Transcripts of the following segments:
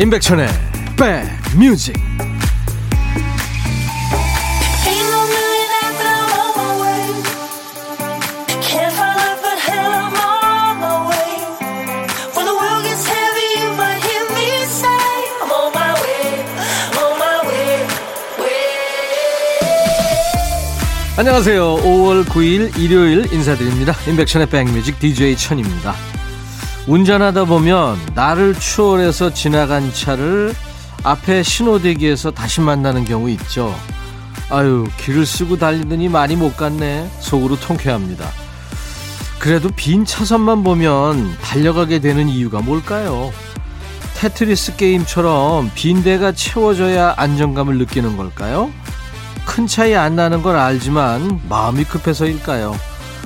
임백천의 백뮤직. 안녕하세요. 5월 9일 일요일 인사드립니다. 임백천의 백뮤직 DJ 천입니다 운전하다 보면 나를 추월해서 지나간 차를 앞에 신호대기에서 다시 만나는 경우 있죠. 아유, 길을 쓰고 달리더니 많이 못 갔네. 속으로 통쾌합니다. 그래도 빈 차선만 보면 달려가게 되는 이유가 뭘까요? 테트리스 게임처럼 빈 데가 채워져야 안정감을 느끼는 걸까요? 큰 차이 안 나는 걸 알지만 마음이 급해서일까요?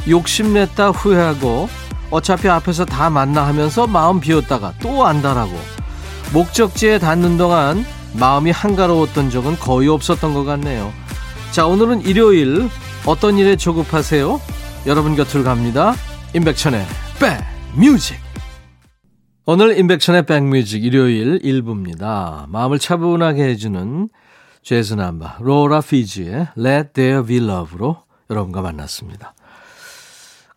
욕심냈다 후회하고 어차피 앞에서 다 만나 하면서 마음 비웠다가 또 안다라고 목적지에 닿는 동안 마음이 한가로웠던 적은 거의 없었던 것 같네요. 자, 오늘은 일요일 어떤 일에 조급하세요? 여러분 곁으로 갑니다. 임백천의 백뮤직. 오늘 임백천의 백뮤직 일요일 1부입니다. 마음을 차분하게 해주는 재즈 남바 로라 피지의 Let There Be Love로 여러분과 만났습니다.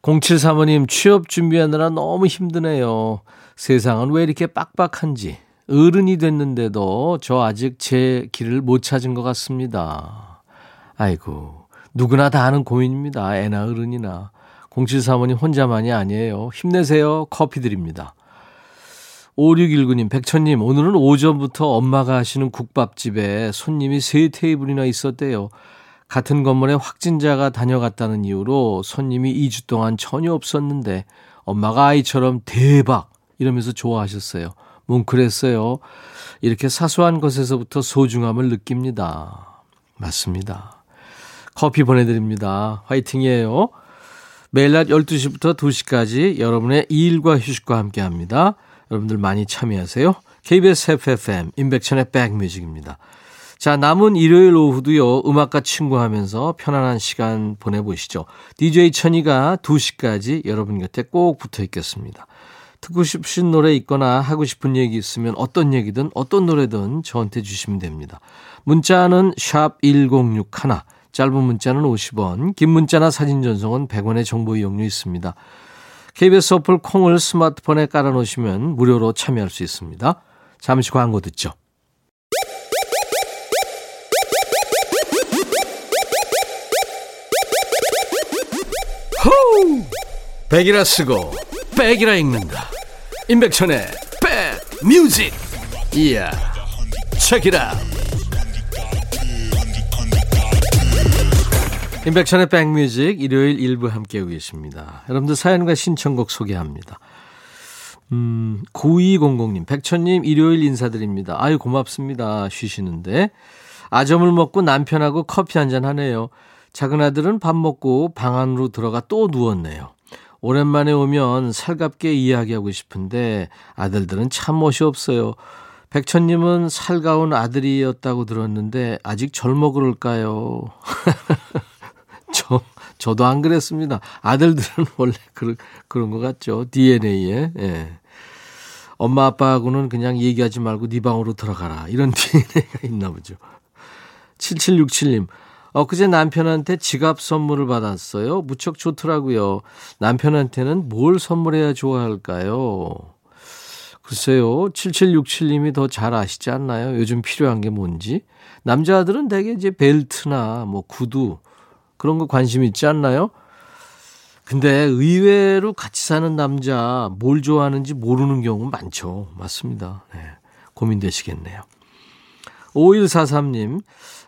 07사모님 취업 준비하느라 너무 힘드네요. 세상은 왜 이렇게 빡빡한지. 어른이 됐는데도 저 아직 제 길을 못 찾은 것 같습니다. 아이고, 누구나 다 하는 고민입니다. 애나 어른이나. 07사모님 혼자만이 아니에요. 힘내세요. 커피 드립니다. 5619님, 백천님, 오늘은 오전부터 엄마가 하시는 국밥집에 손님이 세 테이블이나 있었대요. 같은 건물에 확진자가 다녀갔다는 이유로 손님이 2주 동안 전혀 없었는데 엄마가 아이처럼 대박 이러면서 좋아하셨어요. 뭉클했어요. 이렇게 사소한 것에서부터 소중함을 느낍니다. 맞습니다. 커피 보내드립니다. 화이팅이에요. 매일 낮 12시부터 2시까지 여러분의 일과 휴식과 함께 합니다. 여러분들 많이 참여하세요. KBS FFM 인백천의 백뮤직입니다. 자, 남은 일요일 오후도요, 음악과 친구하면서 편안한 시간 보내보시죠. DJ 천이가 2시까지 여러분 곁에 꼭 붙어 있겠습니다. 듣고 싶으신 노래 있거나 하고 싶은 얘기 있으면 어떤 얘기든 어떤 노래든 저한테 주시면 됩니다. 문자는 샵 1061, 짧은 문자는 50원, 긴 문자나 사진 전송은 100원의 정보 이용료 있습니다. KBS 어플 콩을 스마트폰에 깔아놓으시면 무료로 참여할 수 있습니다. 잠시 광고 듣죠. 호우! 백이라 쓰고 백이라 읽는다. 임백천의 백 뮤직. 이야. 책이라. 임백천의 백뮤직 일요일 일부 함께하고 계십니다. 여러분들 사연과 신청곡 소개합니다. 음, 9200님, 백천님 일요일 인사드립니다. 아유, 고맙습니다. 쉬시는데. 아점을 먹고 남편하고 커피 한 잔 하네요. 작은 아들은 밥 먹고 방 안으로 들어가 또 누웠네요. 오랜만에 오면 살갑게 이야기하고 싶은데 아들들은 참 멋이 없어요. 백천님은 살가운 아들이었다고 들었는데 아직 젊어 그럴까요? 저, 저도 안 그랬습니다. 아들들은 원래 그런, 그런 것 같죠. DNA에. 예. 엄마 아빠하고는 그냥 얘기하지 말고 네 방으로 들어가라. 이런 DNA가 있나 보죠. 7767님. 엊그제 남편한테 지갑 선물을 받았어요. 무척 좋더라고요. 남편한테는 뭘 선물해야 좋아할까요? 글쎄요. 7767님이 더 잘 아시지 않나요? 요즘 필요한 게 뭔지. 남자들은 대개 이제 벨트나 뭐 구두 그런 거 관심 있지 않나요? 근데 의외로 같이 사는 남자 뭘 좋아하는지 모르는 경우 많죠. 맞습니다. 네. 고민되시겠네요. 5143님,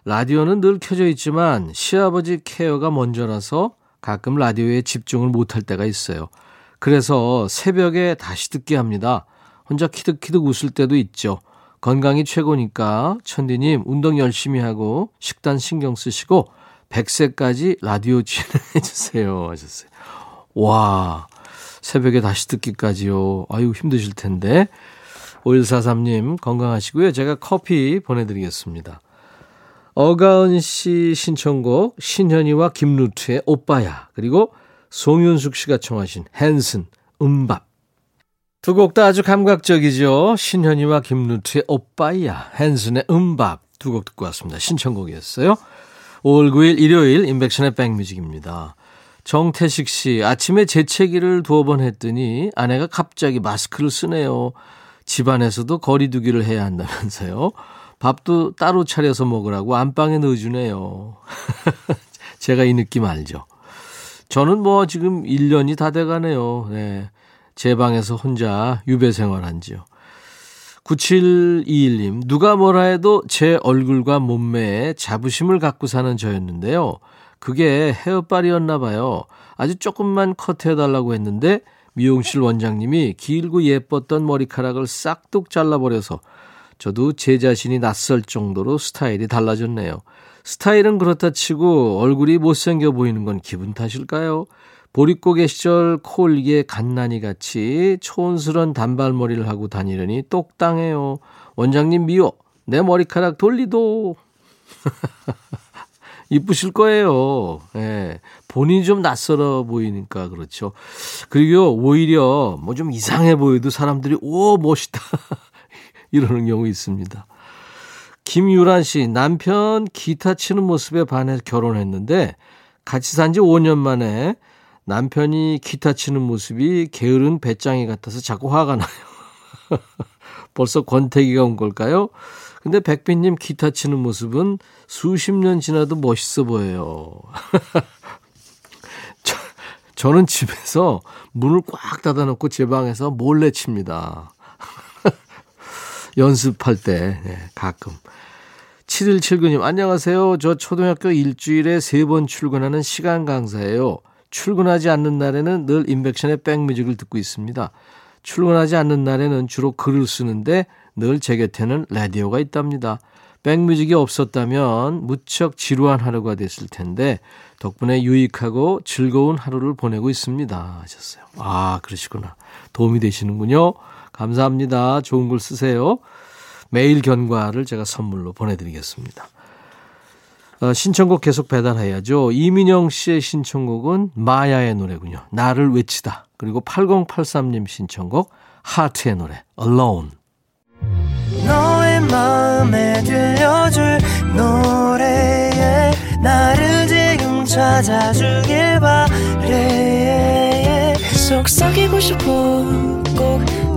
라디오는 늘 켜져 있지만 시아버지 케어가 먼저라서 가끔 라디오에 집중을 못할 때가 있어요. 그래서 새벽에 다시 듣게 합니다. 혼자 키득키득 웃을 때도 있죠. 건강이 최고니까 천디님 운동 열심히 하고 식단 신경 쓰시고 100세까지 라디오 진행해 주세요 하셨어요. 와 새벽에 다시 듣기까지요. 아유 힘드실 텐데 5143님 건강하시고요. 제가 커피 보내드리겠습니다. 어가은 씨 신청곡 신현이와 김루트의 오빠야 그리고 송윤숙 씨가 청하신 헨슨 음밥 두 곡 다 아주 감각적이죠. 신현이와 김루트의 오빠야, 헨슨의 음밥 두 곡 듣고 왔습니다. 신청곡이었어요. 5월 9일 일요일 인백션의 백뮤직입니다. 정태식 씨, 아침에 재채기를 두어 번 했더니 아내가 갑자기 마스크를 쓰네요. 집안에서도 거리두기를 해야 한다면서요. 밥도 따로 차려서 먹으라고 안방에 넣어주네요. 제가 이 느낌 알죠? 저는 뭐 지금 1년이 다 돼가네요. 네. 제 방에서 혼자 유배 생활한 지요. 9721님, 누가 뭐라 해도 제 얼굴과 몸매에 자부심을 갖고 사는 저였는데요. 그게 헤어빨이었나 봐요. 아주 조금만 컷해달라고 했는데 미용실 원장님이 길고 예뻤던 머리카락을 싹둑 잘라버려서 저도 제 자신이 낯설 정도로 스타일이 달라졌네요. 스타일은 그렇다 치고 얼굴이 못생겨 보이는 건 기분 탓일까요? 보릿고개 시절 콜게 갓난이 같이 촌스런 단발머리를 하고 다니려니 똑당해요. 원장님 미워. 내 머리카락 돌리도. 이쁘실 거예요. 예. 본인이 좀 낯설어 보이니까 그렇죠. 그리고 오히려 뭐 좀 이상해 보여도 사람들이 오 멋있다 이러는 경우 있습니다. 김유란 씨 남편 기타 치는 모습에 반해 결혼했는데 같이 산 지 5년 만에 남편이 기타 치는 모습이 게으른 배짱이 같아서 자꾸 화가 나요. 벌써 권태기가 온 걸까요? 근데 백빈님 기타 치는 모습은 수십 년 지나도 멋있어 보여요. 저, 저는 집에서 문을 꽉 닫아놓고 제 방에서 몰래 칩니다. 연습할 때, 네, 가끔. 7179님, 안녕하세요. 저 초등학교 일주일에 세 번 출근하는 시간 강사예요. 출근하지 않는 날에는 늘 인백션의 백뮤직을 듣고 있습니다. 출근하지 않는 날에는 주로 글을 쓰는데 늘 제 곁에는 라디오가 있답니다. 백뮤직이 없었다면 무척 지루한 하루가 됐을 텐데 덕분에 유익하고 즐거운 하루를 보내고 있습니다. 하셨어요. 아, 그러시구나. 도움이 되시는군요. 감사합니다. 좋은 글 쓰세요. 매일 견과를 제가 선물로 보내드리겠습니다. 어, 신청곡 계속 배달해야죠. 이민영 씨의 신청곡은 마야의 노래군요. 나를 외치다. 그리고 8083님 신청곡 하트의 노래 Alone. 너의 마음에 들려줄 노래에 나를 지금 찾아주길 바래 속삭이고 싶어 꼭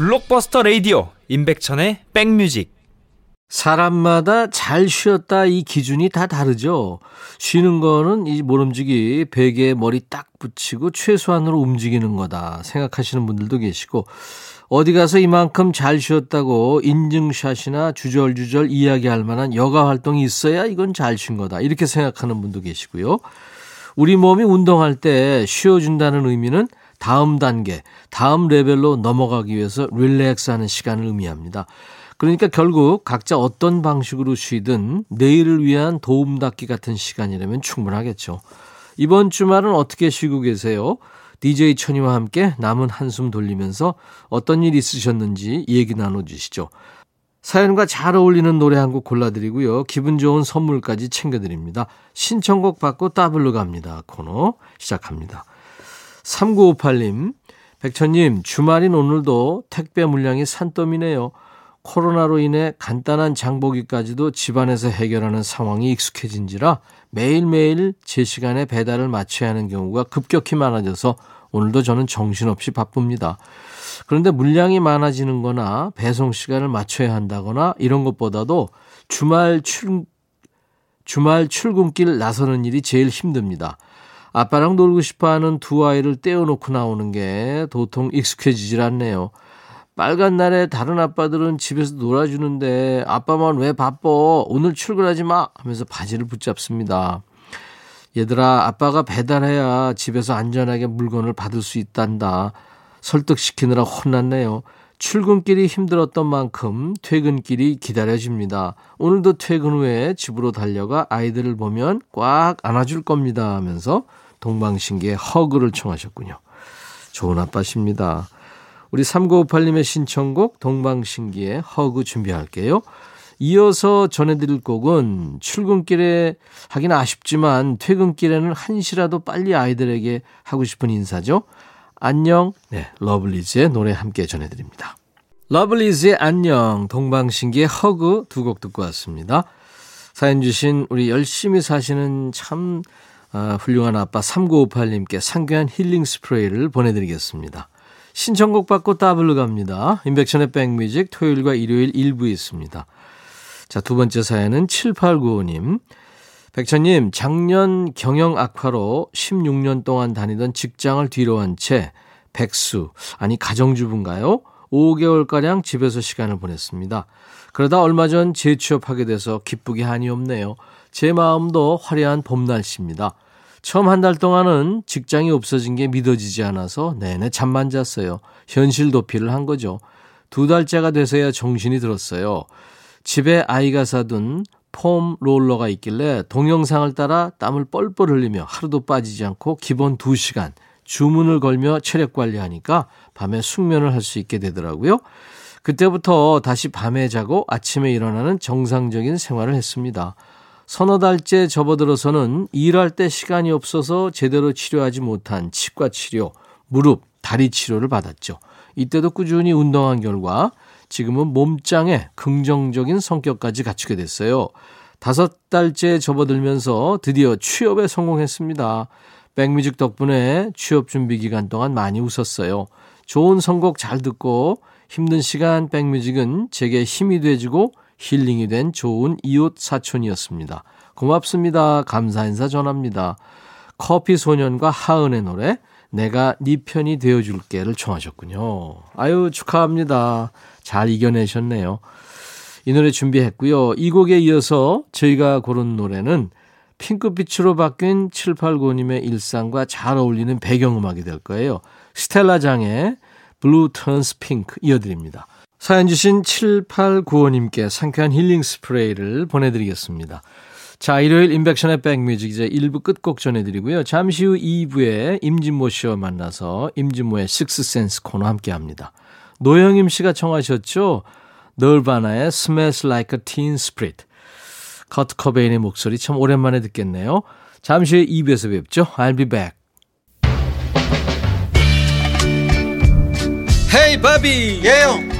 블록버스터 레이디오 임백천의 백뮤직 사람마다 잘 쉬었다 이 기준이 다 다르죠. 쉬는 거는 이 모름지기 베개에 머리 딱 붙이고 최소한으로 움직이는 거다 생각하시는 분들도 계시고 어디 가서 이만큼 잘 쉬었다고 인증샷이나 주절주절 이야기할 만한 여가 활동이 있어야 이건 잘 쉰 거다 이렇게 생각하는 분도 계시고요. 우리 몸이 운동할 때 쉬어준다는 의미는 다음 단계, 다음 레벨로 넘어가기 위해서 릴렉스 하는 시간을 의미합니다. 그러니까 결국 각자 어떤 방식으로 쉬든 내일을 위한 도움 닫기 같은 시간이라면 충분하겠죠. 이번 주말은 어떻게 쉬고 계세요? DJ 천이와 함께 남은 한숨 돌리면서 어떤 일 있으셨는지 얘기 나눠주시죠. 사연과 잘 어울리는 노래 한 곡 골라드리고요. 기분 좋은 선물까지 챙겨드립니다. 신청곡 받고 따블로 갑니다. 코너 시작합니다. 3958님, 백천님, 주말인 오늘도 택배 물량이 산더미네요. 코로나로 인해 간단한 장보기까지도 집안에서 해결하는 상황이 익숙해진지라 매일매일 제 시간에 배달을 마쳐야 하는 경우가 급격히 많아져서 오늘도 저는 정신없이 바쁩니다. 그런데 물량이 많아지는 거나 배송 시간을 맞춰야 한다거나 이런 것보다도 주말 출, 주말 출근길 나서는 일이 제일 힘듭니다. 아빠랑 놀고 싶어 하는 두 아이를 떼어놓고 나오는 게 도통 익숙해지질 않네요. 빨간 날에 다른 아빠들은 집에서 놀아주는데 아빠만 왜 바빠? 오늘 출근하지 마! 하면서 바지를 붙잡습니다. 얘들아, 아빠가 배달해야 집에서 안전하게 물건을 받을 수 있단다. 설득시키느라 혼났네요. 출근길이 힘들었던 만큼 퇴근길이 기다려집니다. 오늘도 퇴근 후에 집으로 달려가 아이들을 보면 꽉 안아줄 겁니다 하면서 동방신기의 허그를 청하셨군요. 좋은 아빠십니다. 우리 3958님의 신청곡 동방신기의 허그 준비할게요. 이어서 전해드릴 곡은 출근길에 하긴 아쉽지만 퇴근길에는 한시라도 빨리 아이들에게 하고 싶은 인사죠. 안녕. 네, 러블리즈의 노래 함께 전해드립니다. 러블리즈의 안녕, 동방신기의 Hug 두 곡 듣고 왔습니다. 사연 주신 우리 열심히 사시는 참 아, 훌륭한 아빠 3958님께 상쾌한 힐링 스프레이를 보내드리겠습니다. 신청곡 받고 따블로 갑니다. 임백천의 백뮤직 토요일과 일요일 일부 있습니다. 자, 두 번째 사연은 7895님. 백천님, 작년 경영 악화로 16년 동안 다니던 직장을 뒤로 한 채 백수, 아니 가정주부인가요? 5개월가량 집에서 시간을 보냈습니다. 그러다 얼마 전 재취업하게 돼서 기쁘게 한이 없네요. 제 마음도 화려한 봄 날씨입니다. 처음 한 달 동안은 직장이 없어진 게 믿어지지 않아서 내내 잠만 잤어요. 현실 도피를 한 거죠. 두 달째가 돼서야 정신이 들었어요. 집에 아이가 사둔 폼 롤러가 있길래 동영상을 따라 땀을 뻘뻘 흘리며 하루도 빠지지 않고 기본 2시간 주문을 걸며 체력 관리하니까 밤에 숙면을 할 수 있게 되더라고요. 그때부터 다시 밤에 자고 아침에 일어나는 정상적인 생활을 했습니다. 서너 달째 접어들어서는 일할 때 시간이 없어서 제대로 치료하지 못한 치과 치료, 무릎, 다리 치료를 받았죠. 이때도 꾸준히 운동한 결과 지금은 몸짱에 긍정적인 성격까지 갖추게 됐어요. 다섯 달째 접어들면서 드디어 취업에 성공했습니다. 백뮤직 덕분에 취업 준비 기간 동안 많이 웃었어요. 좋은 선곡 잘 듣고 힘든 시간 백뮤직은 제게 힘이 돼주고 힐링이 된 좋은 이웃 사촌이었습니다. 고맙습니다. 감사 인사 전합니다. 커피 소년과 하은의 노래 내가 네 편이 되어줄게를 청하셨군요. 아유 축하합니다. 잘 이겨내셨네요. 이 노래 준비했고요. 이 곡에 이어서 저희가 고른 노래는 핑크빛으로 바뀐 789님의 일상과 잘 어울리는 배경음악이 될 거예요. 스텔라장의 Blue Turns Pink 이어드립니다. 사연 주신 7895님께 상쾌한 힐링 스프레이를 보내드리겠습니다. 자, 일요일 임백천의 백뮤직 이제 1부 끝곡 전해드리고요. 잠시 후 2부에 임진모 씨와 만나서 임진모의 식스센스 코너 함께 합니다. 노영임 씨가 청하셨죠? 너바나의 Smells Like a Teen Spirit. 커트 코베인의 목소리 참 오랜만에 듣겠네요. 잠시 후에 2부에서 뵙죠. I'll be back. Hey 바비 예영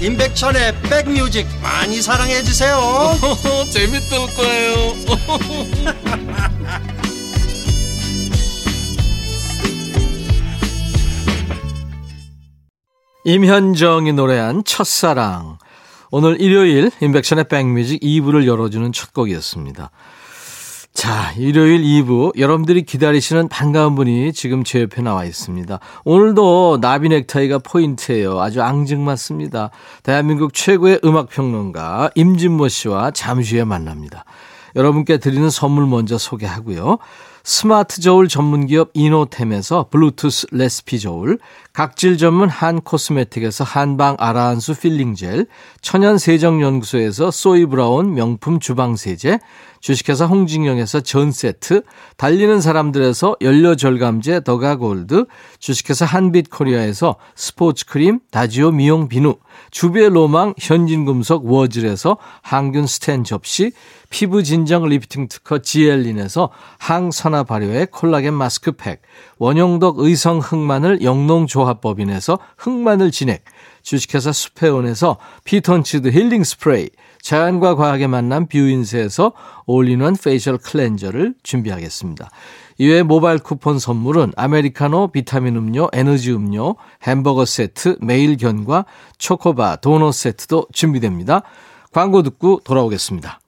임백천의 백뮤직 많이 사랑해 주세요 재밌을 거예요 임현정이 노래한 첫사랑. 오늘 일요일 인백션의 백뮤직 2부를 열어주는 첫 곡이었습니다. 자, 일요일 2부 여러분들이 기다리시는 반가운 분이 지금 제 옆에 나와 있습니다. 오늘도 나비 넥타이가 포인트예요. 아주 앙증맞습니다. 대한민국 최고의 음악 평론가 임진모 씨와 잠시 후에 만납니다. 여러분께 드리는 선물 먼저 소개하고요. 스마트 저울 전문 기업 이노템에서 블루투스 레시피 저울, 각질 전문 한 코스메틱에서 한방 아라한수 필링 젤, 천연 세정 연구소에서 소이 브라운 명품 주방 세제, 주식회사 홍진경에서 전 세트, 달리는 사람들에서 연료 절감제 더가 골드, 주식회사 한빛 코리아에서 스포츠 크림 다지오 미용 비누, 주비의 로망 현진금속 워즐에서 항균 스텐 접시, 피부 진정 리프팅 특허 지엘린에서 항산화 발효의 콜라겐 마스크팩, 원용덕 의성 흑마늘 영농조합법인에서 흑마늘 진액, 주식회사 수페온에서 피톤치드 힐링 스프레이, 자연과 과학의 만남 뷰인스에서 올인원 페이셜 클렌저를 준비하겠습니다. 이외에 모바일 쿠폰 선물은 아메리카노, 비타민 음료, 에너지 음료, 햄버거 세트, 매일 견과, 초코바, 도넛 세트도 준비됩니다. 광고 듣고 돌아오겠습니다.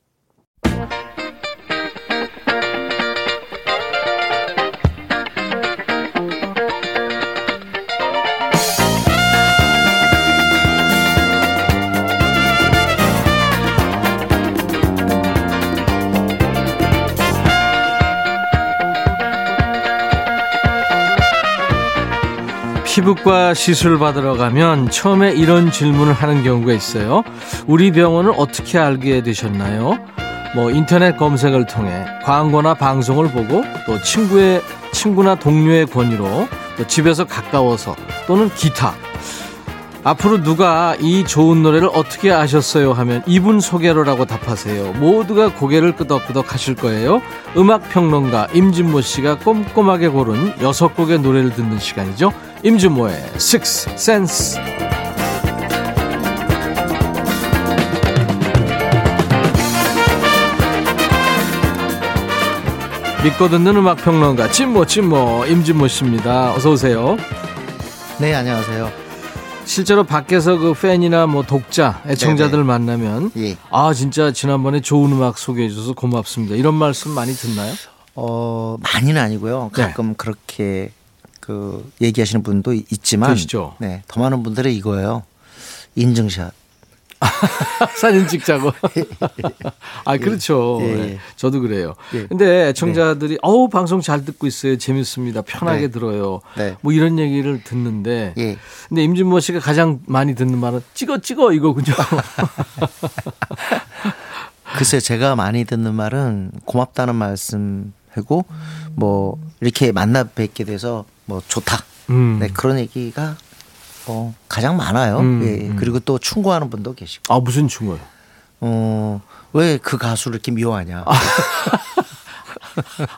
피부과 시술 받으러 가면 처음에 이런 질문을 하는 경우가 있어요. 우리 병원을 어떻게 알게 되셨나요? 뭐 인터넷 검색을 통해 광고나 방송을 보고 또 친구의 친구나 동료의 권유로 또 집에서 가까워서 또는 기타 앞으로 누가 이 좋은 노래를 어떻게 아셨어요 하면 이분 소개로라고 답하세요. 모두가 고개를 끄덕끄덕 하실 거예요. 음악 평론가 임진모 씨가 꼼꼼하게 고른 여섯 곡의 노래를 듣는 시간이죠. 임진모의 Six Sense. 믿고 듣는 음악 평론가 진모 진모 임진모 씨입니다. 어서 오세요. 네, 안녕하세요. 실제로 밖에서 그 팬이나 뭐 독자, 애청자들 네네. 만나면 예. 아 진짜 지난번에 좋은 음악 소개해 줘서 고맙습니다. 이런 말씀 많이 듣나요? 어, 많이는 아니고요. 네. 가끔 그렇게 그 얘기하시는 분도 있지만 계시죠? 네, 더 많은 분들은 이거예요. 인증샷. 사진 찍자고. 아 그렇죠. 예, 예. 네, 저도 그래요. 예. 근데 애청자들이 어우 방송 잘 듣고 있어요. 재밌습니다. 편하게 네. 들어요. 네. 뭐 이런 얘기를 듣는데. 예. 근데 임진모 씨가 가장 많이 듣는 말은 찍어 찍어 이거군요. 글쎄 제가 많이 듣는 말은 고맙다는 말씀하고 뭐 이렇게 만나 뵙게 돼서 뭐 좋다. 음. 네, 그런 얘기가 어, 가장 많아요. 음, 예. 음. 그리고 또 충고하는 분도 계시고. 아 무슨 춤을? 어, 왜 그 가수를 이렇게 미워하냐?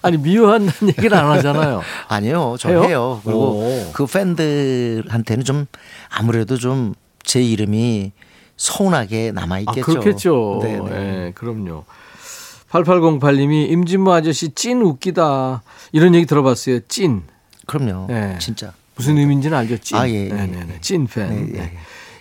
아니 미워한다는 얘기를 안 하잖아요. 아니요, 저 해요? 해요. 그리고 오. 그 팬들한테는 좀 아무래도 좀 제 이름이 서운하게 남아 아, 있겠죠. 그렇겠죠. 네, 네. 예, 그럼요. 8808님이 임진모 아저씨 찐 웃기다. 이런 얘기 들어봤어요. 찐. 그럼요. 네. 진짜. 무슨 의미인지는 알죠. 찐. 아, 예, 예. 예. 찐 팬. 네, 예. 네.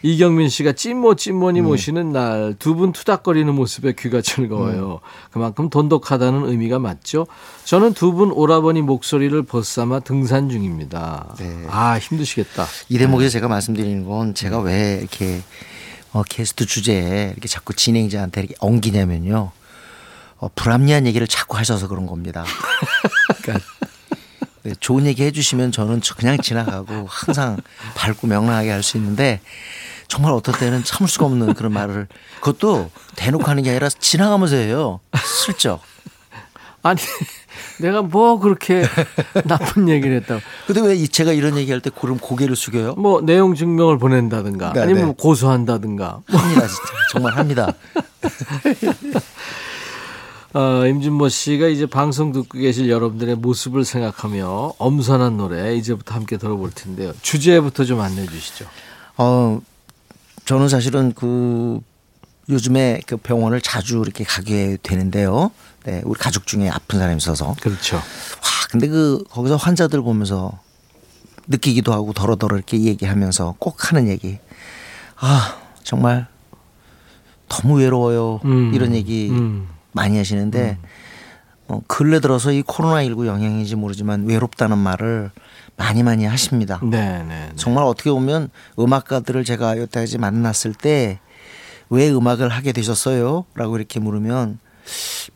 이경민 씨가 찐모 찐모님 오시는 날 두 분 투닥거리는 모습에 귀가 즐거워요. 그만큼 돈독하다는 의미가 맞죠. 저는 두 분 오라버니 목소리를 벗삼아 등산 중입니다. 네. 아 힘드시겠다. 이 대목에서 제가 말씀드리는 건 제가 왜 이렇게 어, 게스트 주제에 이렇게 자꾸 진행자한테 이렇게 엉기냐면요. 어, 불합리한 얘기를 자꾸 하셔서 그런 겁니다. 그러니까 네, 좋은 얘기 해주시면 저는 저- 그냥 지나가고 항상 밝고 명랑하게 할 수 있는데 정말 어떨 때는 참을 수가 없는 그런 말을 그것도 대놓고 하는 게 아니라 지나가면서 해요. 슬쩍. 아니 내가 뭐 그렇게 나쁜 얘기를 했다고. 근데 왜 이- 제가 이런 얘기할 때 그럼 고개를 숙여요? 뭐 내용 증명을 보낸다든가 네, 아니면 네. 뭐 고소한다든가 합니다, 진짜. 정말 합니다. 어, 임준모 씨가 이제 방송 듣고 계실 여러분들의 모습을 생각하며 엄선한 노래 이제부터 함께 들어볼 텐데요. 주제부터 좀 안내해 주시죠. 어, 저는 사실은 그 요즘에 그 병원을 자주 이렇게 가게 되는데요. 네, 우리 가족 중에 아픈 사람이 있어서. 그렇죠. 와, 근데 그 거기서 환자들 보면서 느끼기도 하고 더러더러 이렇게 얘기하면서 꼭 하는 얘기. 아, 정말 너무 외로워요. 음, 이런 얘기 음. 많이 하시는데 어, 근래 들어서 이 코로나19 영향인지 모르지만 외롭다는 말을 많이 많이 하십니다. 네, 네. 네. 정말 어떻게 보면 음악가들을 제가 여태까지 만났을 때 왜 음악을 하게 되셨어요? 라고 이렇게 물으면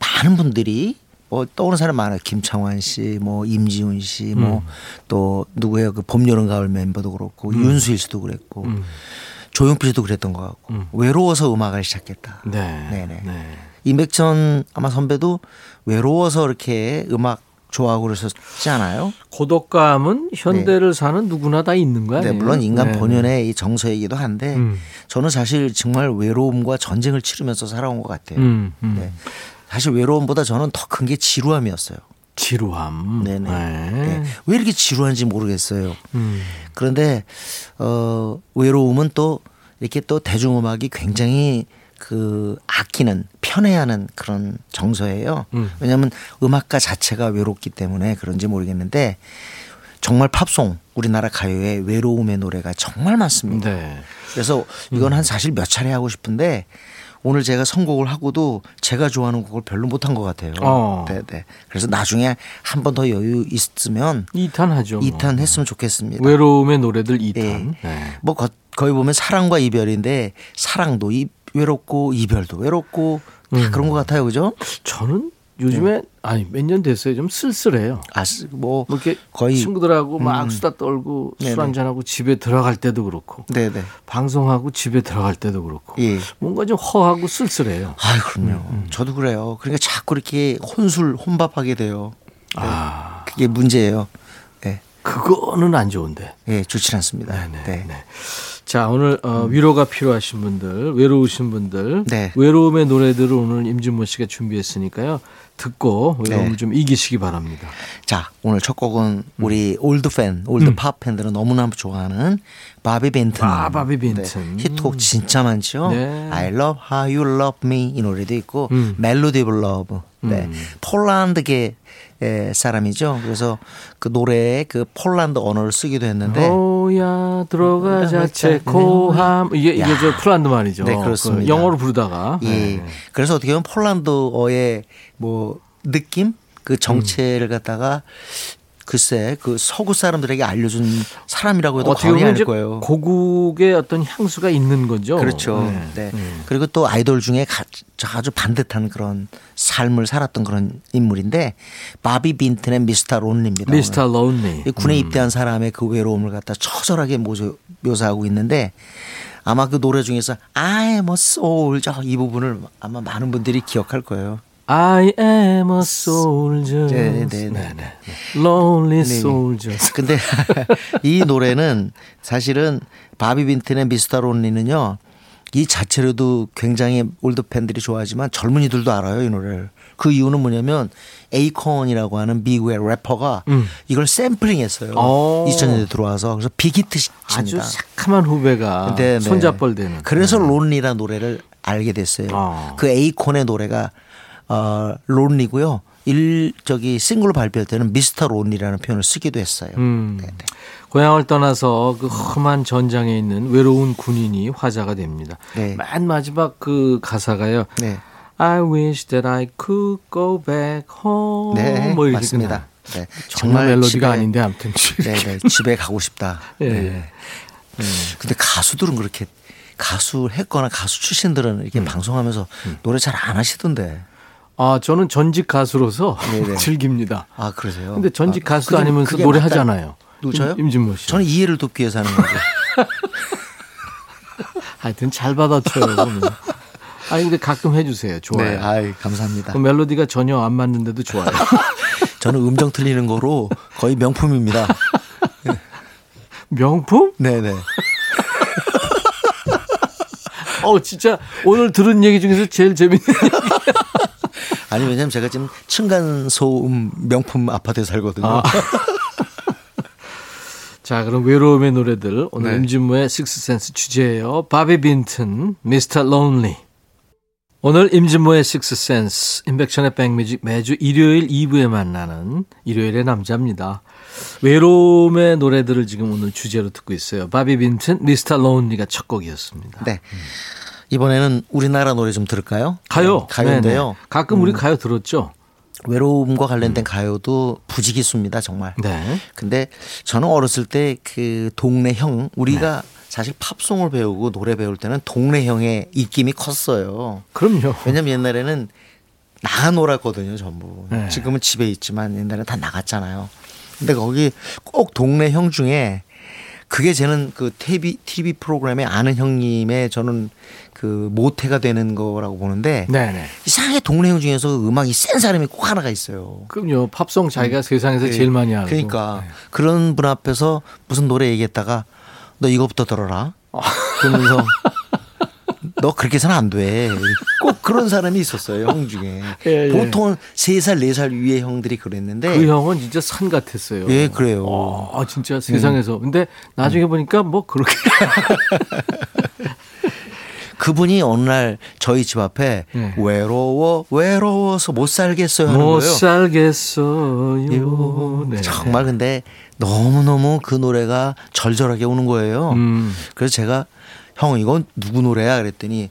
많은 분들이 뭐 떠오르는 사람 많아요. 김창완 씨, 뭐 임지훈 씨, 뭐또 누구예요? 그 봄, 여름, 가을 멤버도 그렇고 윤수일 씨도 그랬고 음. 조용필 씨도 그랬던 것 같고 음. 외로워서 음악을 시작했다. 네. 네네. 네. 임백천 아마 선배도 외로워서 이렇게 음악 좋아하고 그러셨지 않아요? 고독감은 현대를 사는 누구나 다 있는 거 네? 물론 인간 네. 본연의 이 정서이기도 한데 음. 저는 사실 정말 외로움과 전쟁을 치르면서 살아온 것 같아요. 음, 음. 네. 사실 외로움보다 저는 더 큰 게 지루함이었어요. 지루함. 네네. 네. 네. 왜 이렇게 지루한지 모르겠어요. 음. 그런데 어 외로움은 또 이렇게 또 대중음악이 굉장히 그 아끼는 편애하는 그런 정서예요. 음. 왜냐하면 음악가 자체가 외롭기 때문에 그런지 모르겠는데 정말 팝송 우리나라 가요에 외로움의 노래가 정말 많습니다. 네. 그래서 이건 한 사실 몇 차례 하고 싶은데 오늘 제가 선곡을 하고도 제가 좋아하는 곡을 별로 못한 것 같아요. 어. 네, 네. 그래서 나중에 한 번 더 여유 있으면 2탄 하죠. 뭐. 2탄 했으면 좋겠습니다. 외로움의 노래들 2탄. 예. 네. 뭐 거, 거의 보면 사랑과 이별인데 사랑도 이, 외롭고 이별도 외롭고 다 음. 그런 것 같아요, 그죠? 저는 요즘에 아니 몇 년 됐어요. 좀 쓸쓸해요. 아, 쓰- 뭐뭐 이렇게 거의 친구들하고 막 음. 수다 떨고 술 네네. 한잔 하고 집에 들어갈 때도 그렇고 네, 네. 방송하고 집에 들어갈 때도 그렇고 예. 뭔가 좀 허하고 쓸쓸해요. 아, 그럼요. 음, 저도 그래요. 그러니까 자꾸 이렇게 혼술 혼밥하게 돼요. 네. 아 그게 문제예요. 네. 그거는 안 좋은데. 예, 좋지 않습니다. 네네. 네. 네. 자 오늘 어, 위로가 필요하신 분들, 외로우신 분들, 네. 외로움의 노래들을 오늘 임진모 씨가 준비했으니까요. 듣고 외로움을 네. 좀 이기시기 바랍니다. 자, 오늘 첫 곡은 우리 올드 팬, 올드 팝 팬들은 너무나 좋아하는 바비 빈튼. 아, 바비 빈튼. 네, 히트곡 진짜 많죠. 네. I love how you love me 이 노래도 있고 음. Melody of Love. 네. 음. 폴란드계 의 사람이죠. 그래서 그 노래에 그 폴란드 언어를 쓰기도 했는데 오야 들어가자 들어가자, 체코함 이게 이게 야. 저 폴란드 말이죠. 네, 그렇습니다. 그 영어로 부르다가 예. 네. 그래서 어떻게 보면 폴란드어의 뭐 느낌 그 정체를 갖다가 글쎄 그 서구 사람들에게 알려준 사람이라고 해도 어떻게 과언이 보면 아닐 거예요. 고국의 어떤 향수가 있는 거죠. 그렇죠. 네. 네. 음. 그리고 또 아이돌 중에 가- 아주 반듯한 그런 삶을 살았던 그런 인물인데 바비 빈튼의 미스터 론리입니다. 미스터 론리. 이 군에 입대한 사람의 그 외로움을 갖다 처절하게 묘사하고 있는데 아마 그 노래 중에서 I am a soldier 이 부분을 아마 많은 분들이 기억할 거예요. I am a soldier. 네, 네, 네. 네네. Lonely 네. soldier. 근데 이 노래는 사실은 바비 빈튼의 Mr. Lonely는요. 이 자체로도 굉장히 올드 팬들이 좋아하지만 젊은이들도 알아요 이 노래를. 그 이유는 뭐냐면 에이콘이라고 하는 미국의 래퍼가 음. 이걸 샘플링했어요. 오. 2000년대 들어와서 그래서 big hit 아주 칩니다. 새카만 후배가 네, 네. 손자뻘 되는. 그래서 Lonely라는 노래를 알게 됐어요. 아. 그 에이콘의 노래가 어 Lonely고요. 일 저기 싱글로 발표할 때는 Mr. Lonely라는 표현을 쓰기도 했어요. 음. 네, 네. 고향을 떠나서 그 험한 전장에 있는 외로운 군인이 화자가 됩니다. 네. 맨 마지막 그 가사가요. 네. I wish that I could go back home. 네, 뭐 이렇게 맞습니다. 네. 정말 멜로디가 집에- 아닌데 아무튼 네, 네. 집에 가고 싶다. 예, 네. 예. 근데 가수들은 그렇게 가수 했거나 가수 출신들은 음. 이렇게 방송하면서 노래 잘 안 하시던데. 아 저는 전직 가수로서 네네. 즐깁니다. 아 그러세요? 근데 전직 아, 가수도 그게- 아니면서 그게 노래 맞다. 하잖아요. 누구 저요? 임- 임진모 씨. 저는 이해를 돕기 위해서 하는 거죠. 하여튼 잘 받아쳐요. 보면. 아니 근데 가끔 해주세요. 좋아요. 네, 아이 감사합니다. 그 멜로디가 전혀 안 맞는데도 좋아요. 저는 음정 틀리는 거로 거의 명품입니다. 명품? 네네. 어 진짜 오늘 들은 얘기 중에서 제일 재밌는 아니 왜냐면 제가 지금 층간 소음 명품 아파트에 살거든요. 아. 자, 그럼 외로움의 노래들 오늘 네. 임진모의 식스센스 주제예요. 바비 빈튼, 미스터 론리. 오늘 임진모의 식스센스, 인백션의 백뮤직 매주 일요일 2부에 만나는 일요일의 남자입니다. 외로움의 노래들을 지금 오늘 주제로 듣고 있어요. 바비 빈튼, 미스터 론리가 첫 곡이었습니다. 네. 이번에는 우리나라 노래 좀 들을까요? 가요. 네, 가요인데요. 네네. 가끔 우리 가요 들었죠? 외로움과 관련된 가요도 부지기수입니다, 정말. 네. 근데 저는 어렸을 때 그 동네 형 우리가 네. 사실 팝송을 배우고 노래 배울 때는 동네 형의 입김이 컸어요. 그럼요. 왜냐면 옛날에는 나가 놀았거든요, 전부. 네. 지금은 집에 있지만 옛날에 다 나갔잖아요. 근데 거기 꼭 동네 형 중에 그게 저는 그 TV, TV 프로그램에 아는 형님의 저는 그 모태가 되는 거라고 보는데 네네. 이상하게 동네 형 중에서 음악이 센 사람이 꼭 하나가 있어요. 그럼요. 팝송 자기가 세상에서 네. 제일 많이 알고. 그러니까 네. 그런 분 앞에서 무슨 노래 얘기했다가 너 이거부터 들어라. 아. 그러면서 너 그렇게 해서는 안 돼. 꼭 그런 사람이 있었어요, 형 중에. 예, 예. 보통은 세 살, 네살 위의 형들이 그랬는데. 그 형은 진짜 산 같았어요. 예, 그래요. 음. 아, 진짜 세상에서. 근데 나중에 보니까 뭐 그렇게. 그분이 어느 날 저희 집 앞에 예. 외로워, 외로워서 못 살겠어요 하는 못 거예요. 살겠어요. 네. 정말 근데 너무 너무 그 노래가 절절하게 오는 거예요. 음. 그래서 제가 형 이건 누구 노래야 그랬더니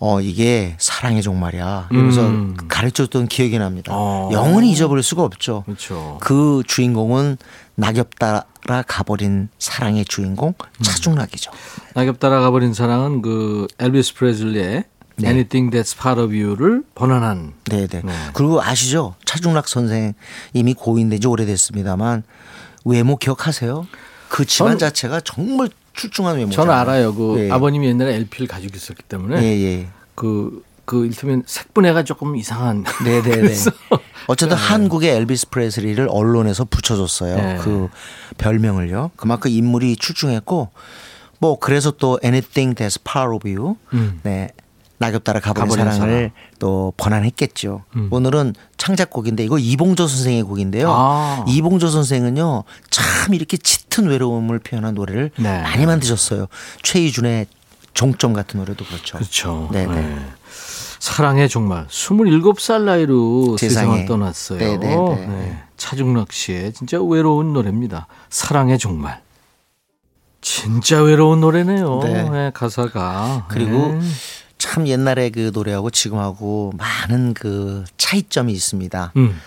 어 이게 사랑의 종말이야. 그래서 음. 가르쳐줬던 기억이 납니다. 어. 영원히 잊어버릴 수가 없죠. 그렇죠. 그 주인공은 낙엽 따라 가버린 사랑의 주인공 음. 차중락이죠. 낙엽 따라 가버린 사랑은 그 엘비스 프레즐리의 네. Anything That's Part of You를 번안한 네네. 네. 그리고 아시죠? 차중락 선생 이미 고인된 지 오래됐습니다만 외모 기억하세요? 그 집안 자체가 정말 출중한 외모죠. 저는 알아요. 그 예. 아버님이 옛날에 LP를 가지고 있었기 때문에 예, 예. 그, 그 일테면 색분해가 조금 이상한. 네네네. 그래서 어쨌든 한국의 엘비스 프레슬리를 언론에서 붙여줬어요. 네. 그 별명을요. 그만큼 인물이 출중했고 뭐 그래서 또 Anything That's Part of You, 음. 네 낙엽 따라 가버린 가버린 사랑을 또 번안했겠죠. 음. 오늘은 창작곡인데 이거 이봉조 선생의 곡인데요. 아. 이봉조 선생은요 참 이렇게 짙은 외로움을 표현한 노래를 네. 많이 만드셨어요. 최희준의 종점 같은 노래도 그렇죠. 그렇죠. 네네. 네. 사랑의 종말 27살 나이로. 세상을 떠났어요. 네네네. 네. 차중락 씨의 진짜 외로운 노래입니다. 사랑의 종말. 진짜 외로운 노래네요. 네. 네, 가사가. 그리고 네. 참 옛날에 그 노래하고 지금하고 많은 그 차이점이 있습니다. 음.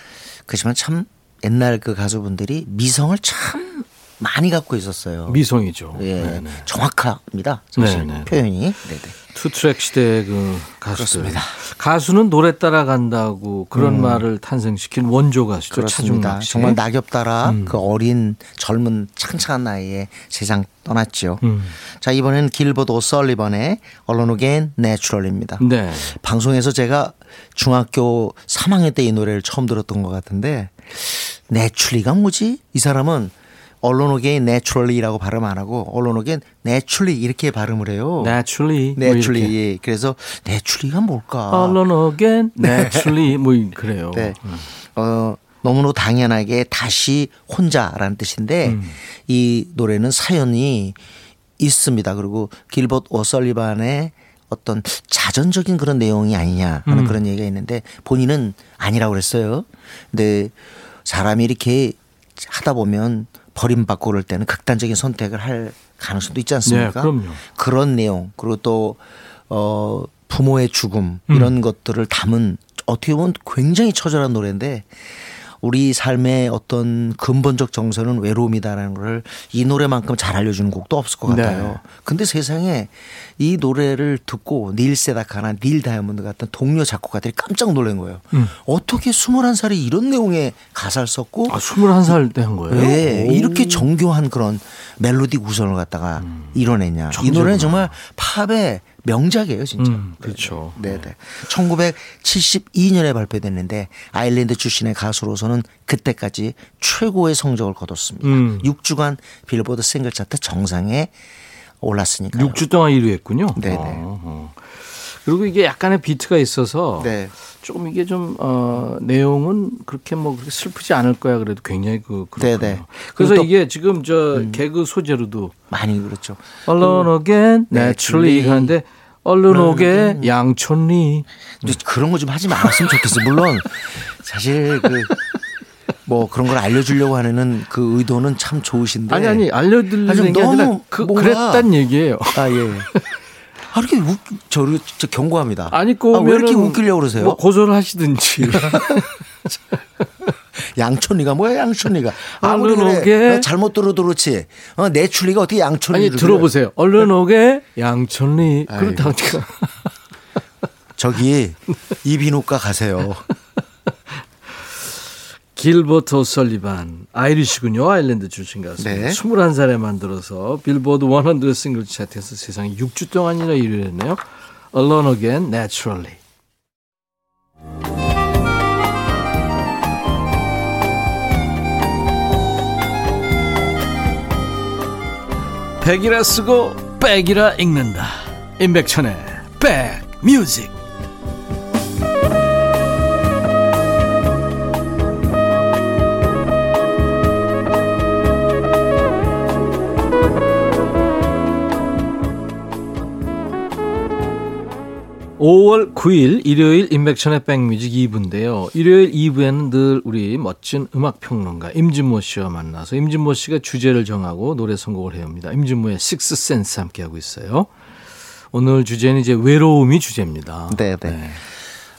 그렇지만 참 옛날 그 가수분들이 미성을 참 많이 갖고 있었어요. 미성이죠. 예, 네네. 정확합니다. 사실 네네. 표현이. 네네. 투트랙 시대의 그 가수들. 그렇습니다. 가수는 노래 따라간다고 그런 말을 탄생시킨 원조 가수죠. 그렇습니다. 정말 낙엽 따라 음. 그 어린 젊은 창창한 나이에 세상 떠났죠. 음. 자 이번에는 길버드 오설리번의 Alone Again Natural입니다. 네. 방송에서 제가 중학교 3학년 때 이 노래를 처음 들었던 것 같은데 내추리가 뭐지? 이 사람은 언론오게인 내추럴리라고 발음 안 하고 언론오게인 내추리 이렇게 발음을 해요. Naturally. 뭐. 내추리. 그래서 내추리가 뭘까? Alone again, naturally 뭐 그래요. 네. 어, 너무너무 당연하게 다시 혼자라는 뜻인데 음. 이 노래는 사연이 있습니다. 그리고 길버트 오설리반의 어떤 자전적인 그런 내용이 아니냐 하는 음. 그런 얘기가 있는데 본인은 아니라고 그랬어요. 근데 사람이 이렇게 하다 보면 버림받고 그럴 때는 극단적인 선택을 할 가능성도 있지 않습니까? 네, 그럼요. 그런 내용 그리고 또 어, 부모의 죽음 이런 음. 것들을 담은 어떻게 보면 굉장히 처절한 노래인데 우리 삶의 어떤 근본적 정서는 외로움이다라는 걸 이 노래만큼 잘 알려주는 곡도 없을 것 네. 같아요. 근데 세상에 이 노래를 듣고 닐 세다카나 닐 다이아몬드 같은 동료 작곡가들이 깜짝 놀란 거예요. 음. 어떻게 21살이 이런 내용의 가사를 썼고 아, 21살 때 한 거예요? 왜 오. 이렇게 정교한 그런 멜로디 구성을 갖다가 이뤄냈냐. 이 정교구나. 노래는 정말 팝의 명작이에요, 진짜. 음, 그렇죠. 네, 네. 1972년에 발표됐는데 아일랜드 출신의 가수로서는 그때까지 최고의 성적을 거뒀습니다. 음. 6주간 빌보드 싱글 차트 정상에 올랐으니까요. 6주 동안 1위 했군요. 네네. 어, 어. 그리고 이게 약간의 비트가 있어서 네. 조금 이게 좀 어, 내용은 그렇게 뭐 그렇게 슬프지 않을 거야 그래도 굉장히 그 그렇군요. 네네. 그래서 음. 이게 지금 저 개그 소재로도 많이 그렇죠. Alone again, naturally naturally. 하는데 얼른 오게 양촌리 근데 그런 거 좀 하지 말았으면 좋겠어. 물론 사실 그 뭐 그런 걸 알려주려고 하는 그 의도는 참 좋으신데. 아니 아니 알려드리는 네. 아니, 게 아니라 그, 뭔가- 그랬단 얘기예요. 아 예. 아 이렇게 웃, 저, 저 경고합니다. 아니 아, 왜 이렇게 웃기려고 그러세요? 뭐 고소를 하시든지. 양촌리가 뭐야 양촌리가 얼른 아무리 그래 오게. 어, 잘못 들어도 그렇지 어, 내 출리가 어떻게 양촌리를 아니 들어보세요. 얼른 오게 양촌리 아이고. 그렇다니까. 저기 이비인후과 가세요 길버트 오설리반 아이리시군요. 아일랜드 출신 가수입니다. 네. 21살에 만들어서 빌보드 100 싱글 차트에서 세상에 6주 동안이나 1위를 했네요. Alone Again, Naturally. 백이라 쓰고 백이라 읽는다. 임백천의 백뮤직. 오월 9일 일요일 임백천의 백뮤직 2부인데요. 일요일 2부에는 늘 우리 멋진 음악 평론가 임진모 씨와 만나서 임진모 씨가 주제를 정하고 노래 선곡을 해옵니다. 임진모의 식스 센스 함께하고 있어요. 오늘 주제는 이제 외로움이 주제입니다. 네, 네.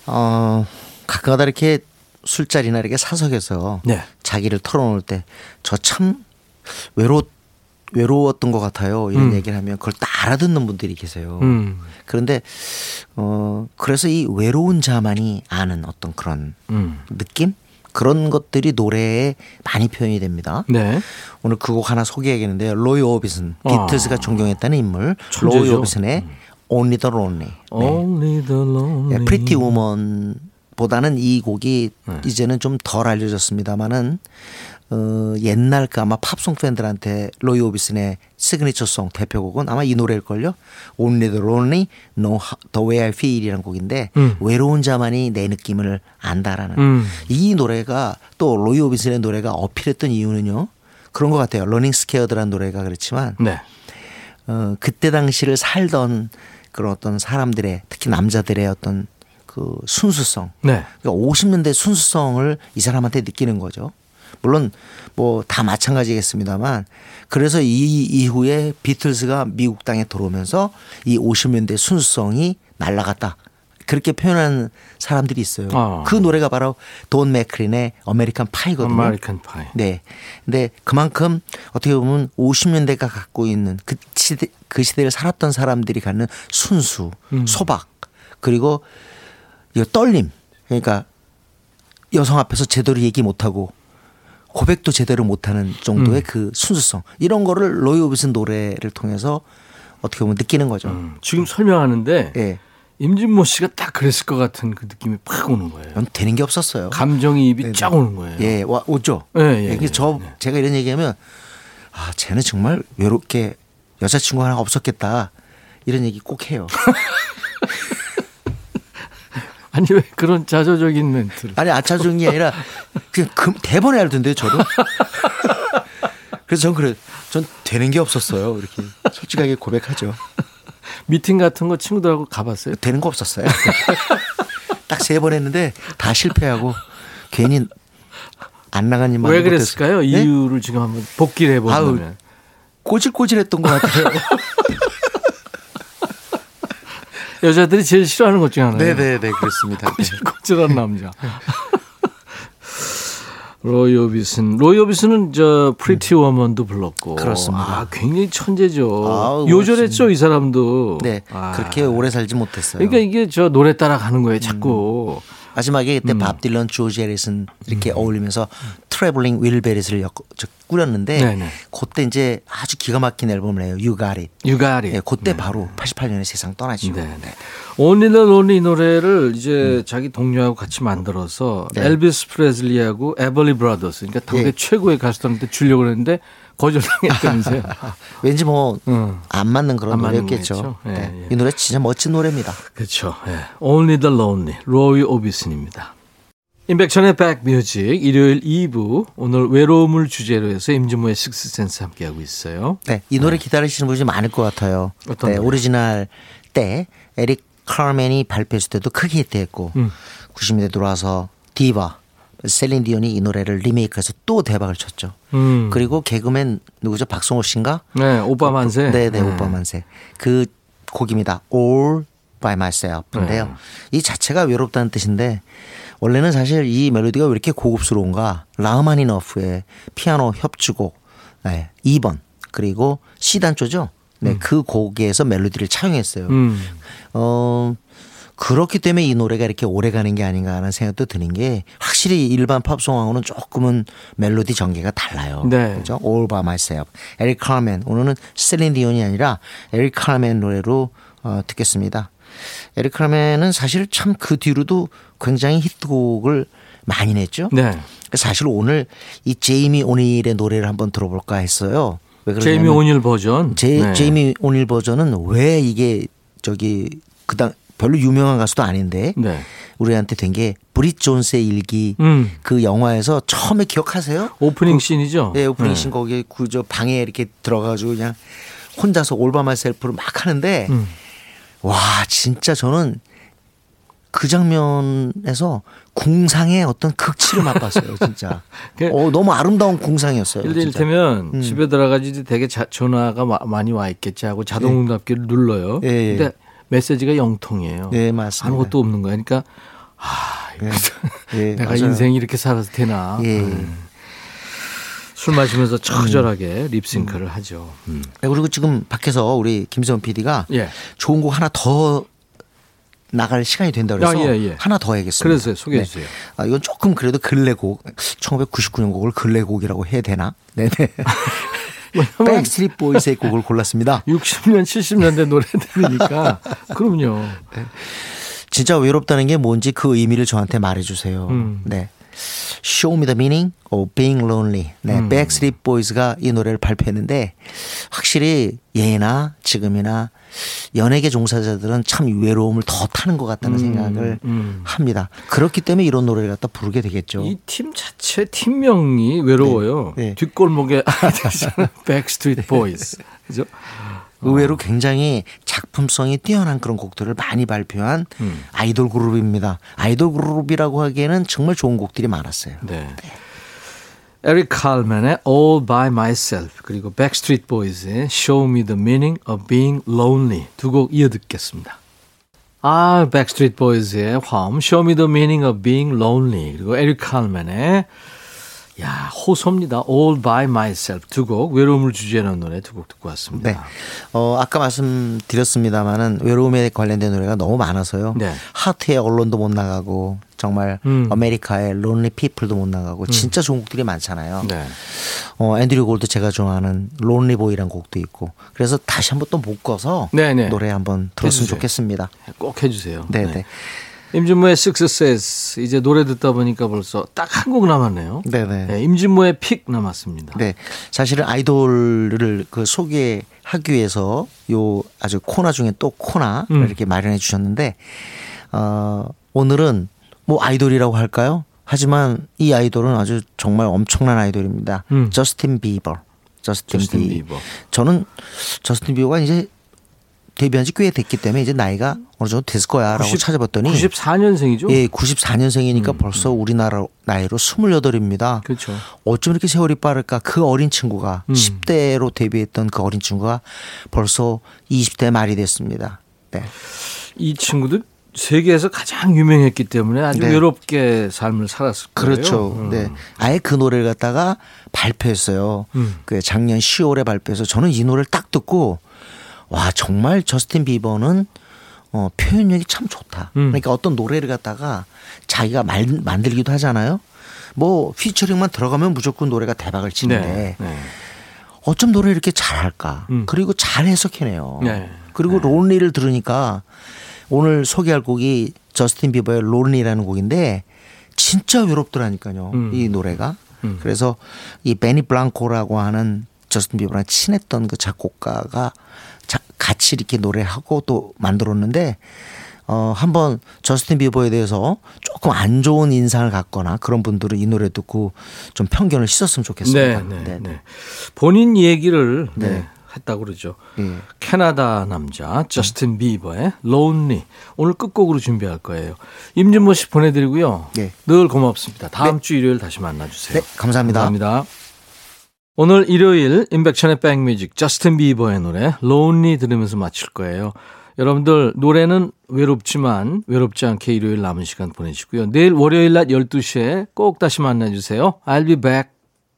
어, 가끔가다 이렇게 술자리나 이렇게 사석에서 네. 자기를 털어놓을 때 저 참 외로 외로웠던 것 같아요. 이런 음. 얘기를 하면 그걸 다 알아듣는 분들이 계세요. 음. 그런데 어 그래서 이 외로운 자만이 아는 어떤 그런 음. 느낌 그런 것들이 노래에 많이 표현이 됩니다. 네. 오늘 그 곡 하나 소개해야겠는데요. 로이 오비슨 아. 비틀즈가 존경했다는 인물 천재죠. 음. 로이 오비슨의 Only the Lonely. 네. Only the lonely. 네, Pretty Woman 보다는 이 곡이 네. 이제는 좀 덜 알려졌습니다만은 어, 옛날 그 아마 팝송 팬들한테 로이 오비슨의 signature song 대표곡은 아마 이 노래일걸요. Only the Lonely, Know the Way I Feel이라는 곡인데 음. 외로운 자만이 내 느낌을 안다라는 음. 이 노래가 또 로이 오비슨의 노래가 어필했던 이유는요. 그런 것 같아요. Running Scared라는 노래가 그렇지만 네. 어, 그때 당시를 살던 그런 어떤 사람들의 특히 남자들의 어떤 그 순수성. 네. 그러니까 50년대 순수성을 이 사람한테 느끼는 거죠. 물론 뭐 다 마찬가지겠습니다만 그래서 이 이후에 비틀스가 미국 땅에 들어오면서 이 50년대 순수성이 날라갔다. 그렇게 표현하는 사람들이 있어요. 아. 그 노래가 바로 돈 맥클린의 American Pie거든요. American Pie. 네. 근데 그만큼 어떻게 보면 50년대가 갖고 있는 그 시대 그 시대를 살았던 사람들이 갖는 순수, 음. 소박, 그리고 이 떨림. 그러니까 여성 앞에서 제대로 얘기 못 하고 고백도 제대로 못 하는 정도의 음. 그 순수성. 이런 거를 로이 오비슨 노래를 통해서 어떻게 보면 느끼는 거죠. 음, 지금 설명하는데 예. 임진모 씨가 딱 그랬을 것 같은 그 느낌이 팍 오는 거예요. 넌 되는 게 없었어요. 감정이 입이 네네. 쫙 오는 거예요. 예, 와, 오죠. 예, 예, 그래서 예, 저 예. 제가 이런 얘기하면 아, 쟤는 정말 외롭게 여자친구 하나 없었겠다. 이런 얘기 꼭 해요. 아니 왜 그런 자조적인 멘트를? 아니 아차중이 아니라 그냥 금, 대번에 알던데요, 저도. 그래서 전 그래, 전 되는 게 없었어요. 이렇게 솔직하게 고백하죠. 미팅 같은 거 친구들하고 가봤어요? 되는 거 없었어요. 딱 세 번 했는데 다 실패하고 괜히 안 나간 일만 왜. 그랬을까요? 네? 이유를 지금 한번 복기를 해보자면. 꼬질꼬질했던 것 같아요. 여자들이 제일 싫어하는 것 중에 하나예요. 네네네 그렇습니다. 네. 꼬질꼬질한 남자. 로이 오비슨. 로이 오비슨은 저 Pretty Woman도 불렀고. 그렇습니다. 아, 굉장히 천재죠. 아우, 요절했죠, 이 사람도. 네 아. 그렇게 오래 살지 못했어요. 그러니까 이게 저 노래 따라 가는 거예요, 자꾸. 마지막에 음. 그때 밥 딜런, 조지 해리슨 이렇게 어울리면서 트래블링 윌베리스를 꾸렸는데 네네. 그때 이제 아주 기가 막힌 앨범을 갖다 유가리. 예, 그때 바로 88년에 세상 떠나죠. 네, 네. Only the Lonely 노래를 이제 자기 동료하고 같이 만들어서 네. 엘비스 프레슬리하고 에벌리 브라더스 그러니까 당대 예. 최고의 가수들한테 주려고 했는데 거절당했다면서요. 왠지 뭐안 음. 맞는 그런 안 맞는 노래였겠죠. 거겠죠. 예, 네. 예. 이 노래 진짜 멋진 노래입니다. 그렇죠. 예. Only the Lonely, 로이 오비슨입니다. 임백천의 백뮤직 일요일 2부 오늘 외로움을 주제로 해서 임진모의 식스센스 함께하고 있어요. 네, 이 노래 기다리시는 분이 많을 것 같아요. 어떤 네, 노래? 오리지널 때 에릭 칼맨이 발표했을 때도 크게 히트했고 음. 90년대 들어와서 디바 셀린 디온이 이 노래를 리메이크해서 또 대박을 쳤죠. 음. 그리고 개그맨 누구죠? 박성호 씨인가? 네, 오빠 만세. 네, 네, 오빠 만세. 그 곡입니다. All by myself인데요. 네. 이 자체가 외롭다는 뜻인데 원래는 사실 이 멜로디가 왜 이렇게 고급스러운가? 라흐마니노프의 피아노 협주곡 네, 2번 그리고 C 단조죠. 네, 그 곡에서 멜로디를 차용했어요. 음. 어 그렇기 때문에 이 노래가 이렇게 오래 가는 게 아닌가 하는 생각도 드는 게 확실히 일반 팝송하고는 조금은 멜로디 전개가 달라요. 네. 그죠? All by myself. 에릭 칼맨. 오늘은 셀린 디온이 아니라 에릭 칼맨 노래로 어, 듣겠습니다. 에릭 칼맨은 사실 참 그 뒤로도 굉장히 히트곡을 많이 냈죠. 네. 사실 오늘 이 제이미 오닐의 노래를 한번 들어볼까 했어요. 제이미 오닐 버전. 제, 네. 제이미 오닐 버전은 왜 이게 저기 그당 별로 유명한 가수도 아닌데 네. 우리한테 된 게 브리짓 존스의 일기 음. 그 영화에서 처음에 기억하세요? 오프닝 씬이죠. 네, 오프닝 신 거기에 그저 방에 이렇게 들어가가지고 그냥 혼자서 올바마 셀프를 막 하는데 음. 와 진짜 저는 그 장면에서 궁상의 어떤 극치를 맛봤어요 진짜. 그- 어, 너무 아름다운 궁상이었어요. 이를테면 음. 집에 들어가지 되게 자- 전화가 마- 많이 와 있겠지 하고 자동응답기를 눌러요. 예, 예. 근데 메시지가 영통이에요. 네, 맞습니다. 아무것도 없는 거야. 그러니까 아, 네. 예, 내가 맞아요. 인생 이렇게 살아도 되나? 예. 음. 술 마시면서 처절하게 립싱크를 하죠. 음. 네, 그리고 지금 밖에서 우리 김세원 PD가 예. 좋은 곡 하나 더 나갈 시간이 된다 그래서 아, 예, 예. 하나 더 해야겠습니다. 그래서요. 소개해 주세요. 아, 이건 조금 그래도 근래곡 1999년 곡을 근래곡이라고 해야 되나? 네네. 왜냐면 백스트리트 보이스의 곡을 골랐습니다. 60년, 70년대 노래들이니까 그럼요. 진짜 외롭다는 게 뭔지 그 의미를 저한테 말해주세요. 음. 네. Show me the meaning of being lonely. 네. 음. 백스트리트 보이스가 이 노래를 발표했는데 확실히 예나 지금이나 연예계 종사자들은 참 외로움을 더 타는 것 같다는 생각을 음. 합니다. 그렇기 때문에 이런 노래를 갖다 부르게 되겠죠. 이 팀 자체 팀명이 외로워요. 네. 네. 뒷골목에 백스트리트 보이스. 그죠? 의외로 굉장히 작품성이 뛰어난 그런 곡들을 많이 발표한 음. 아이돌 그룹입니다. 아이돌 그룹이라고 하기에는 정말 좋은 곡들이 많았어요. 네. 에릭 칼맨의 All by Myself 그리고 백스트리트 보이즈의 Show Me the Meaning of Being Lonely 두 곡 이어 듣겠습니다. 아, 백스트리트 보이즈의 화음 Show Me the Meaning of Being Lonely 그리고 에릭 칼맨의 야 호소입니다. All by Myself 두 곡 외로움을 주제하는 노래 두 곡 듣고 왔습니다. 네. 어, 아까 말씀드렸습니다마는 외로움에 관련된 노래가 너무 많아서요. 네. 하트의 Alone도 못 나가고 정말 음. 아메리카의 Lonely People도 못 나가고 진짜 좋은 곡들이 많잖아요. 네. 어, 앤드류 골도 제가 좋아하는 Lonely Boy란 곡도 있고 그래서 다시 한번 또 묶어서 네, 네. 노래 한번 들었으면 해주세요. 좋겠습니다. 꼭 해주세요. 네, 네. 임진모의 식스센스 이제 노래 듣다 보니까 벌써 딱 한 곡 남았네요. 네, 네. 네, 임진모의 pick 남았습니다. 네. 사실은 아이돌을 그 소개하기 위해서 요 아주 코너 중에 또 코너를 음. 이렇게 마련해 주셨는데 어 오늘은 뭐 아이돌이라고 할까요? 하지만 이 아이돌은 아주 정말 엄청난 아이돌입니다. 음. 저스틴 비버. 저스틴, 저스틴 비. 비버. 저는 저스틴 비버가 이제 데뷔한 지 꽤 됐기 때문에 이제 나이가 어느 정도 됐을 거야라고 90 찾아봤더니 94년생이죠? 예, 94년생이니까 벌써 우리나라 나이로 28입니다. 그렇죠. 어쩜 이렇게 세월이 빠를까? 그 어린 친구가 음. 10대로 데뷔했던 그 어린 친구가 벌써 20대 말이 됐습니다. 네. 이 친구도 세계에서 가장 유명했기 때문에 아주 네. 외롭게 삶을 살았을 거예요. 그렇죠. 음. 네. 아예 그 노래를 갖다가 발표했어요. 음. 그 작년 10월에 발표해서 저는 이 노래를 딱 듣고 와, 정말 저스틴 비버는 어, 표현력이 참 좋다. 음. 그러니까 어떤 노래를 갖다가 자기가 말, 만들기도 하잖아요. 뭐 피처링만 들어가면 무조건 노래가 대박을 치는데 네. 네. 어쩜 노래 이렇게 잘할까? 음. 그리고 잘 해석해내요. 네. 그리고 론리를 들으니까 오늘 소개할 곡이 저스틴 비버의 론리라는 곡인데 진짜 외롭더라니까요. 음. 이 노래가. 음. 그래서 이 베니 블랑코라고 하는 저스틴 비버랑 친했던 그 작곡가가 자, 같이 이렇게 노래하고 또 만들었는데 어, 한번 저스틴 비버에 대해서 조금 안 좋은 인상을 갖거나 그런 분들은 이 노래 듣고 좀 편견을 씻었으면 좋겠습니다. 네, 네, 네. 본인 얘기를 네. 네. 했다고 그러죠. 예. 캐나다 남자 저스틴 비버의 Lonely 오늘 끝곡으로 준비할 거예요. 임진모 씨 보내드리고요. 네. 늘 고맙습니다. 다음 주 일요일 다시 만나주세요. 네, 감사합니다. 감사합니다. 오늘 일요일 인백션의 백뮤직 저스틴 비버의 노래 Lonely 들으면서 마칠 거예요. 여러분들 노래는 외롭지만 외롭지 않게 일요일 남은 시간 보내시고요. 내일 월요일 낮 12시에 꼭 다시 만나주세요. I'll be back.